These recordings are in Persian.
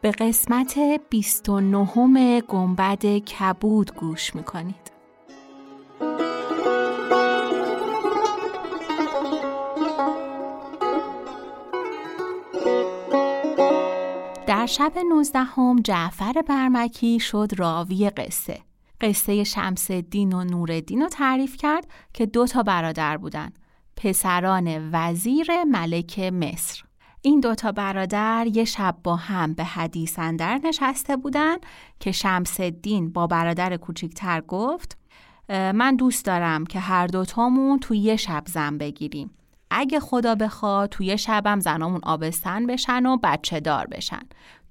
به قسمت 29 گنبد کبود گوش می‌کنید. در شب نوزدهم جعفر برمکی شد راوی قصه. قصه شمس دین و نوردین رو تعریف کرد که دو تا برادر بودن پسران وزیر ملک مصر. این دوتا برادر یه شب با هم به حدیث اندر نشسته بودن که شمس دین با برادر کوچیکتر گفت من دوست دارم که هر دوتامون توی یه شب زن بگیریم. اگه خدا بخواد توی شبم زنامون آبستن بشن و بچه دار بشن.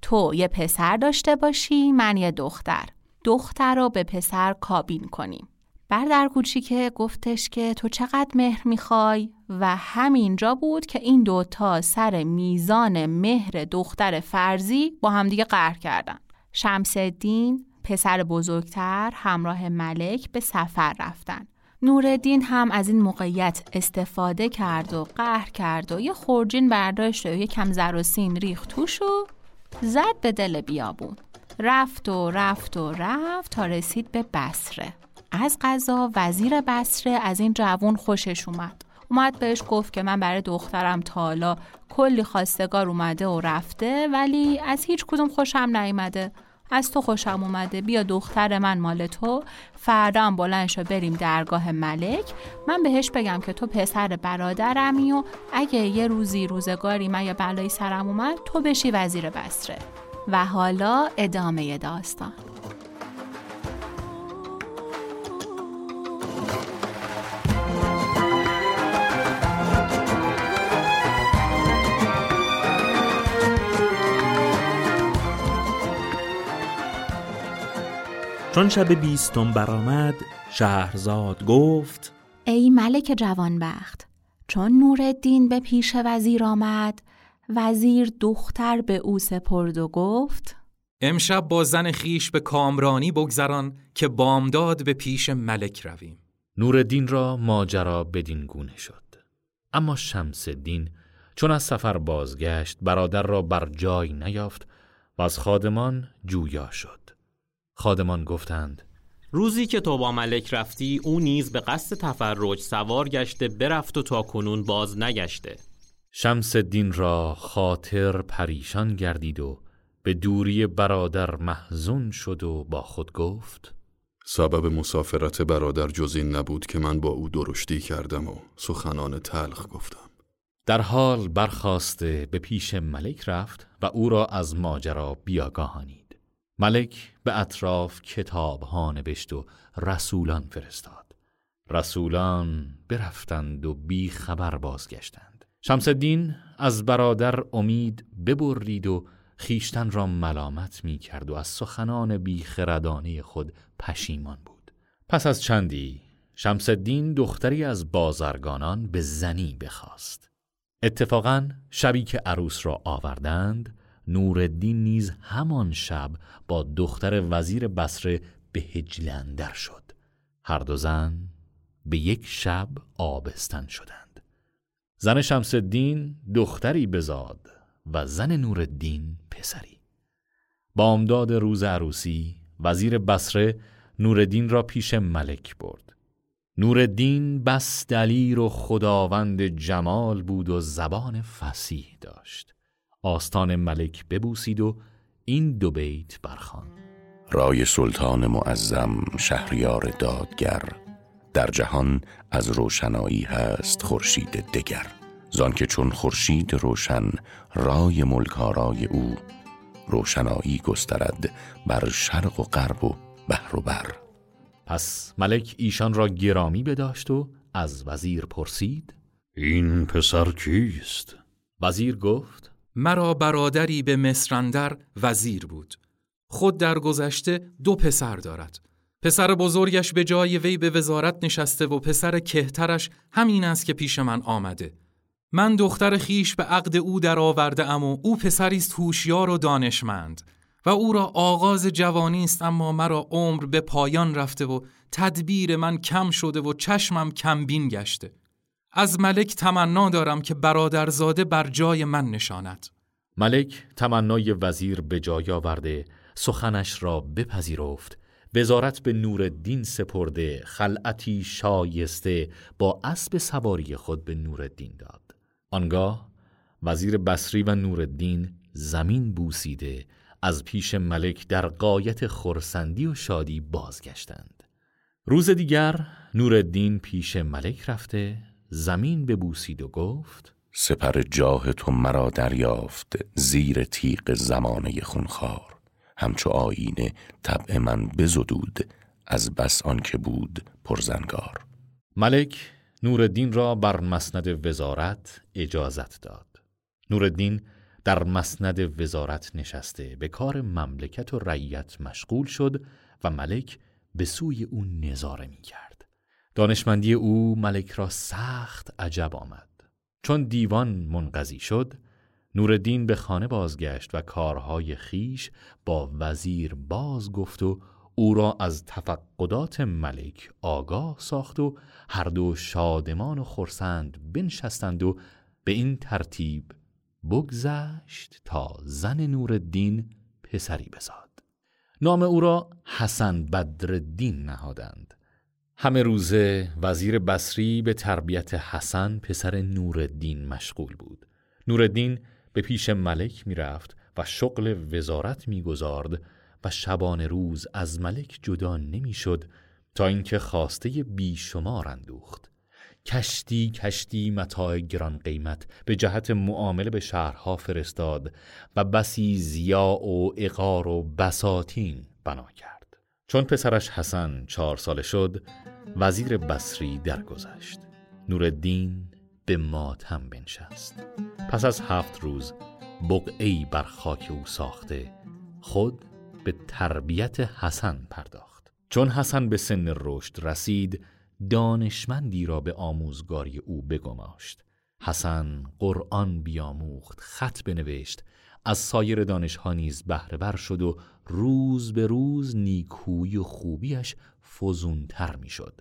تو یه پسر داشته باشی من یه دختر. دختر رو به پسر کابین کنیم. بردر کوچیکه گفتش که تو چقدر مهر می‌خوای؟ و همینجا بود که این دوتا سر میزان مهر دختر فرزی با همدیگه قهر کردن. شمس الدین پسر بزرگتر همراه ملک به سفر رفتن. نوردین هم از این موقعیت استفاده کرد و قهر کرد و یه خورجین برداشت و یه کم زر و سین ریخت توش و زد به دل بیابون. رفت و رفت و رفت تا رسید به بسره از قضا وزیر بسره از این جوون خوشش اومد. اومد بهش گفت که من برای دخترم تالا کلی خواستگار اومده و رفته ولی از هیچ کدوم خوشم نیومده. از تو خوشم اومده. بیا دختر من مال تو. فردا هم بلند شو بریم درگاه ملک. من بهش بگم که تو پسر برادرمی و اگه یه روزی روزگاری من یا بلایی سرم اومد تو بشی وزیر بسره و حالا ادامه داستان. چون شب بیستم برآمد شهرزاد گفت ای ملک جوانبخت چون نورالدین به پیش وزیر آمد وزیر دختر به او سپرد و گفت امشب با زن خیش به کامرانی بگذران که بامداد به پیش ملک رویم. نورالدین را ماجرا بدین گونه شد. اما شمس دین چون از سفر بازگشت برادر را بر جای نیافت و از خادمان جویا شد. خادمان گفتند روزی که تو با ملک رفتی او نیز به قصد تفرج سوار گشته برفت و تا کنون باز نگشته. شمس الدین را خاطر پریشان گردید و به دوری برادر محزون شد و با خود گفت سبب مسافرت برادر جز این نبود که من با او درشتی کردم و سخنان تلخ گفتم. در حال برخواسته به پیش ملک رفت و او را از ماجرا بیاگاهانید. ملک به اطراف کتاب ها نوشت و رسولان فرستاد. رسولان برفتند و بی خبر بازگشتند. شمس الدین از برادر امید ببرید و خیشتن را ملامت می کرد و از سخنان بیخردانه خود پشیمان بود. پس از چندی شمس الدین دختری از بازرگانان به زنی بخواست. اتفاقا شبی که عروس را آوردند نورالدین نیز همان شب با دختر وزیر بسره به هجلندر شد. هر دو زن به یک شب آبستن شدند. زن شمس دختری بزاد و زن نورالدین پسری. بامداد روز عروسی وزیر بسره نورالدین را پیش ملک برد. نورالدین بس دلیر و خداوند جمال بود و زبان فسیح داشت. آستان ملک ببوسید و این دو بیت برخان رای سلطان معظم شهریار دادگر در جهان از روشنایی هست خورشید دگر. که چون خورشید روشن رای ملکارای او روشنایی گسترد بر شرق و غرب و بحر و بر. پس ملک ایشان را گرامی بداشت و از وزیر پرسید این پسر کیست؟ وزیر گفت مرا برادری به مصرندر وزیر بود خود در گذشته دو پسر دارد. پسر بزرگش به جای وی به وزارت نشسته و پسر کهترش همین است که پیش من آمده. من دختر خیش به عقد او در آورده ام و او پسری است هوشیار و دانشمند و او را آغاز جوانی است اما مرا عمر به پایان رفته و تدبیر من کم شده و چشمم کمبین گشته. از ملک تمنا دارم که برادرزاده بر جای من نشاند. ملک تمنای وزیر به جای آورده سخنش را بپذیرفت. وزارت به نورالدین سپرده خلعتی شایسته با اسب سواری خود به نورالدین داد. آنگاه وزیر بصری و نورالدین زمین بوسیده از پیش ملک در قایت خورسندی و شادی بازگشتند. روز دیگر نورالدین پیش ملک رفته. زمین ببوسید و گفت سپر جاه تو مرا دریافت زیر تیغ زمانه خونخوار. همچو آینه طبع من بزدود از بس که بود پرزنگار. ملک نورالدین را بر مسند وزارت اجازت داد. نورالدین در مسند وزارت نشسته به کار مملکت و رعیت مشغول شد و ملک به سوی او نظاره می کرد. دانشمندی او ملک را سخت عجب آمد. چون دیوان منقضی شد، نوردین به خانه بازگشت و کارهای خیش با وزیر باز گفت و او را از تفقدات ملک آگاه ساخت و هر دو شادمان و خرسند بنشستند و به این ترتیب بگذشت تا زن نورالدین پسری بزاد نام او را حسن بدرالدین نهادند همه روزه وزیر بصری به تربیت حسن پسر نورالدین مشغول بود. نورالدین به پیش ملک می‌رفت و شغل وزارت می‌گذارد و شبان روز از ملک جدا نمی‌شد تا اینکه خواسته بیشمار اندوخت. کشتی کشتی متاع گران قیمت به جهت معامله به شهرها فرستاد و بسی زیا و اقار و بساتین بنا کرد. چون پسرش حسن چهار ساله شد وزیر بصری درگذشت. نورالدین به ماتم بنشست. پس از هفت روز بقعی بر خاک او ساخته خود به تربیت حسن پرداخت. چون حسن به سن رشد رسید دانشمندی را به آموزگاری او بگماشت. حسن قرآن بیاموخت خط بنوشت از سایر دانشها نیز بهره شد و روز به روز نیکویی و خوبیش فزونتر می‌شد.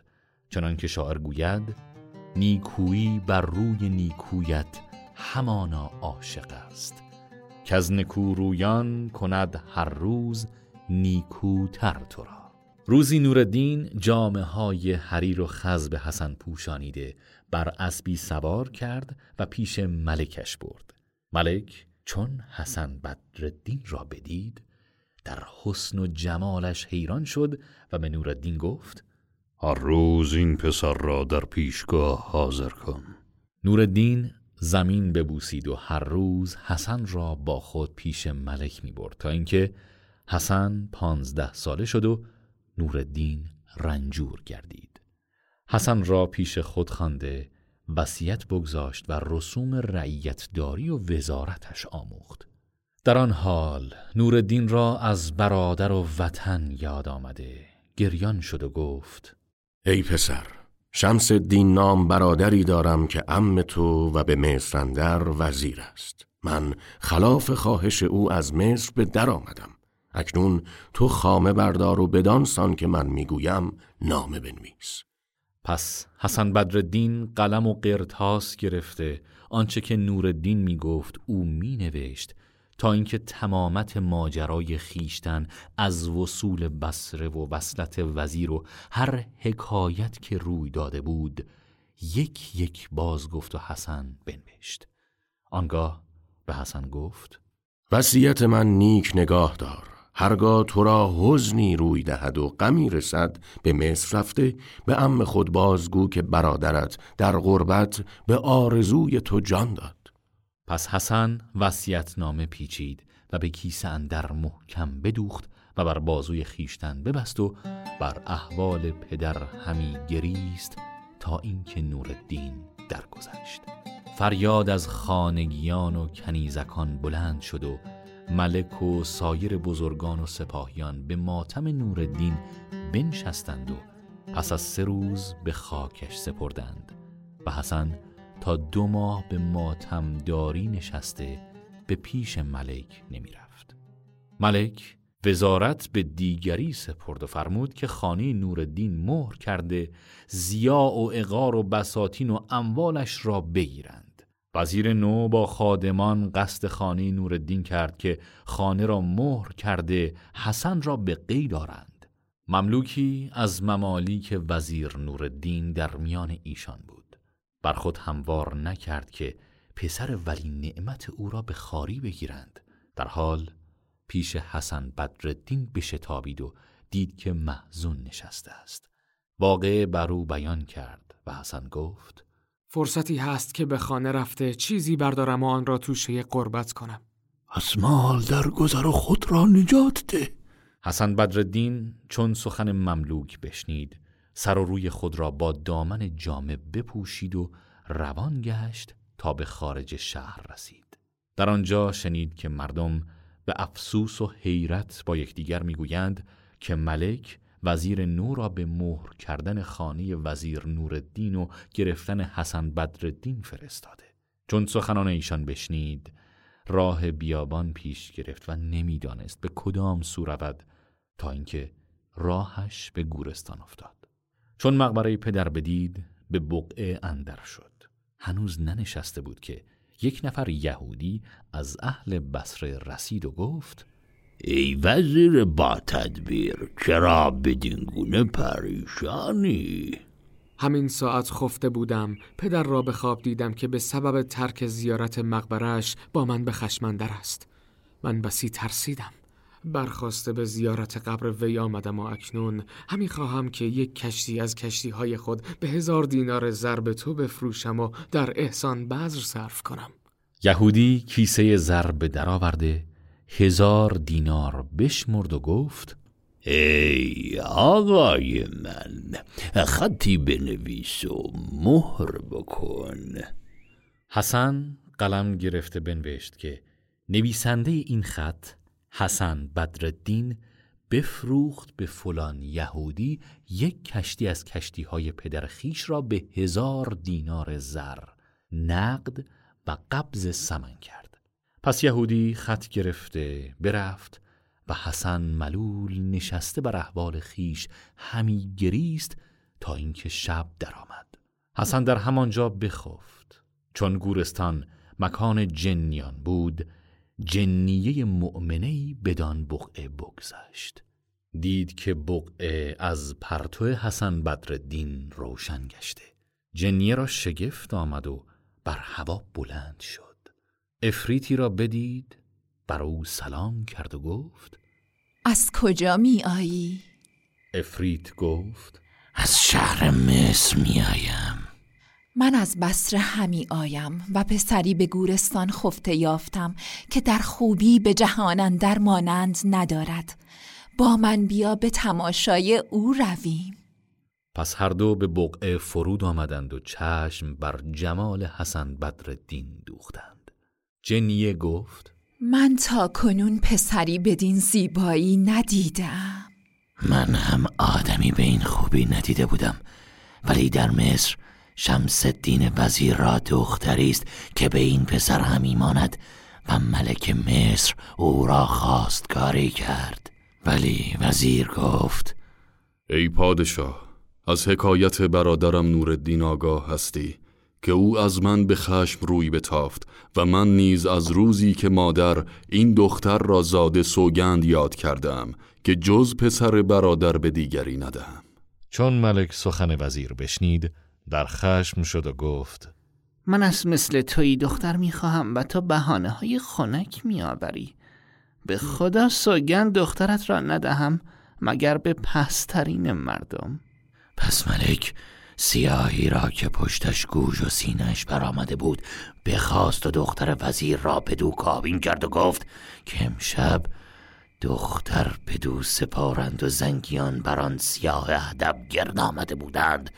چنانکه شاعر گوید نیکویی بر روی نیکویت همانا عاشق است. که از نکورویان کند هر روز نیکوتر تو را. روزی نوردین جامعه های حریر و خز به حسن پوشانیده بر اسبی سوار کرد و پیش ملکش برد. ملک چون حسن بدردین را بدید در حسن و جمالش حیران شد و به نوردین گفت هر روز این پسر را در پیشگاه حاضر کن. نوردین زمین ببوسید و هر روز حسن را با خود پیش ملک می برد تا اینکه حسن پانزده ساله شد و نوردین رنجور گردید. حسن را پیش خود خوانده وصیت بگذاشت و رسوم رعیتداری و وزارتش آموخت. در آن حال نوردین را از برادر و وطن یاد آمده. گریان شد و گفت ای پسر شمس دین نام برادری دارم که ام تو و به مصر وزیر است. من خلاف خواهش او از مصر به در آمدم. اکنون تو خامه بردار و بدانسان که من می‌گویم نامه بنویس. پس حسن بدردین قلم و قرتاس گرفته آنچه که نورالدین می‌گفت او مینوشت تا اینکه تمامت ماجرای خیشتن از وصول بسره و وصلت وزیر و هر حکایت که روی داده بود یک یک باز گفت و حسن بنوشت. آنگاه به حسن گفت وصیت من نیک نگاه دار. هرگاه تو را حزنی روی دهد و غمی رسد به مصر رفته به ام خود بازگو که برادرت در غربت به آرزوی تو جان داد. پس حسن نامه پیچید و به کیسه اندر محکم بدوخت و بر بازوی خیشتن ببست و بر احوال پدر همی گریست تا اینکه نورالدین درگذشت. فریاد از خانگیان و کنیزکان بلند شد و ملک و سایر بزرگان و سپاهیان به ماتم نوردین بنشستند و پس از سه روز به خاکش سپردند و حسن تا دو ماه به ماتم داری نشسته به پیش ملک نمی رفت. ملک وزارت به دیگری سپرد و فرمود که خانه نوردین مهر کرده زیا و اقار و بساتین و اموالش را بگیرند وزیر نو با خادمان قصد خانه نوردین کرد که خانه را مهر کرده حسن را به قی دارند. مملوکی از ممالیک وزیر نوردین در میان ایشان بود. بر خود هموار نکرد که پسر ولی نعمت او را به خاری بگیرند. در حال پیش حسن بدردین بشتابید و دید که محزون نشسته است. واقع بر او بیان کرد و حسن گفت فرصتی هست که به خانه رفته چیزی بردارم و آن را توشه قربت کنم. از مال در گذر خود را نجات ده. حسن بدردین چون سخن مملوک بشنید سر و روی خود را با دامن جامه بپوشید و روان گشت تا به خارج شهر رسید. در آنجا شنید که مردم به افسوس و حیرت با یکدیگر می‌گویند که ملک وزیر نو را به مهر کردن خانه وزیر نورالدین و گرفتن حسن بدردین فرستاده. چون سخنان ایشان بشنید راه بیابان پیش گرفت و نمی‌دانست به کدام سو رود تا اینکه راهش به گورستان افتاد. چون مقبره پدر بدید به بقعه اندر شد. هنوز ننشسته بود که یک نفر یهودی از اهل بصره رسید و گفت ای وزیر با تدبیر چرا بدینگونه پریشانی؟ همین ساعت خفته بودم. پدر را به خواب دیدم که به سبب ترک زیارت مقبرش با من به خشمندر است. من بسی ترسیدم. برخواسته به زیارت قبر وی آمدم و اکنون همین خواهم که یک کشتی از کشتی های خود به هزار دینار زر به تو بفروشم و در احسان بذر صرف کنم. یهودی کیسه زر به درآورده هزار دینار بشمرد و گفت ای آقای من خطی بنویس و مهر بکن. حسن قلم گرفته بنوشت که نویسنده این خط حسن بدردین بفروخت به فلان یهودی یک کشتی از کشتی های پدر خیش را به هزار دینار زر نقد و قبض سمن کرد. پس یهودی خط گرفته برفت و حسن ملول نشسته بر احوال خیش همی گریست تا اینکه شب درآمد. حسن در همانجا بخفت. چون گورستان مکان جنیان بود جنیه مؤمنهی بدان بقعه بگذشت. دید که بقعه از پرتو حسن بدردین روشن گشته. جنیه را شگفت آمد و بر هوا بلند شد. افریتی را بدید بر او سلام کرد و گفت از کجا می آیی؟ افریت گفت از شهر مصر می آیم من از بسره همی آیم و پسری به گورستان خفته یافتم که در خوبی به جهان در مانند ندارد. با من بیا به تماشای او رویم. پس هر دو به بقعه فرود آمدند و چشم بر جمال حسن بدردین دوختند. جنیه گفت من تا کنون پسری بدین زیبایی ندیدم. من هم آدمی به این خوبی ندیده بودم ولی در مصر شمس الدین وزیر را دختری است که به این پسر همی ماند و ملک مصر او را خواستگاری کرد. ولی وزیر گفت ای پادشاه از حکایت برادرم نورالدین آگاه هستی؟ که او از من به خشم روی بتافت و من نیز از روزی که مادر این دختر را زاده سوگند یاد کردم که جز پسر برادر به دیگری ندهم. چون ملک سخن وزیر بشنید در خشم شد و گفت من از مثل توی دختر می‌خواهم و تو بحانه های خنک میآوری. به خدا سوگند دخترت را ندهم مگر به پسترین مردم. پس ملک سیاهی را که پشتش گوش و سینش برآمده بود بخواست و دختر وزیر را به دو کابین کرد و گفت که امشب دختر دو سپارند و زنگیان بر آن سیاه ادب گرد آمده بودند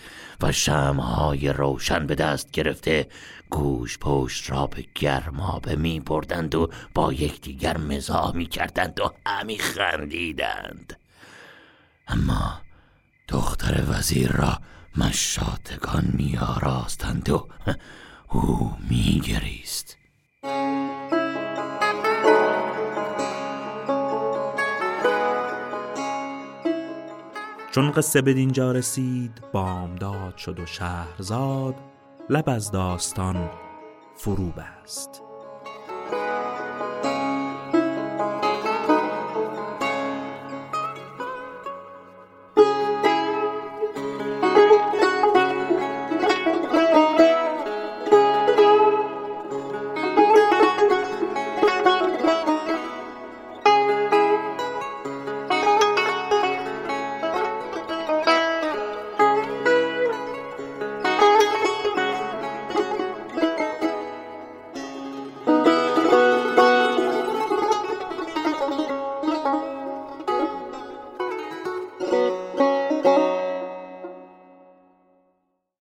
و شمهای روشن به دست گرفته گوش پشت را به گرمابه می بردند و با یکدیگر مزاح می کردند و همی خندیدند. اما دختر وزیر را مشاتگان می آراستند و او می گریست چون قصه به دینجا رسید بامداد شد و شهرزاد لب از داستان فرو بست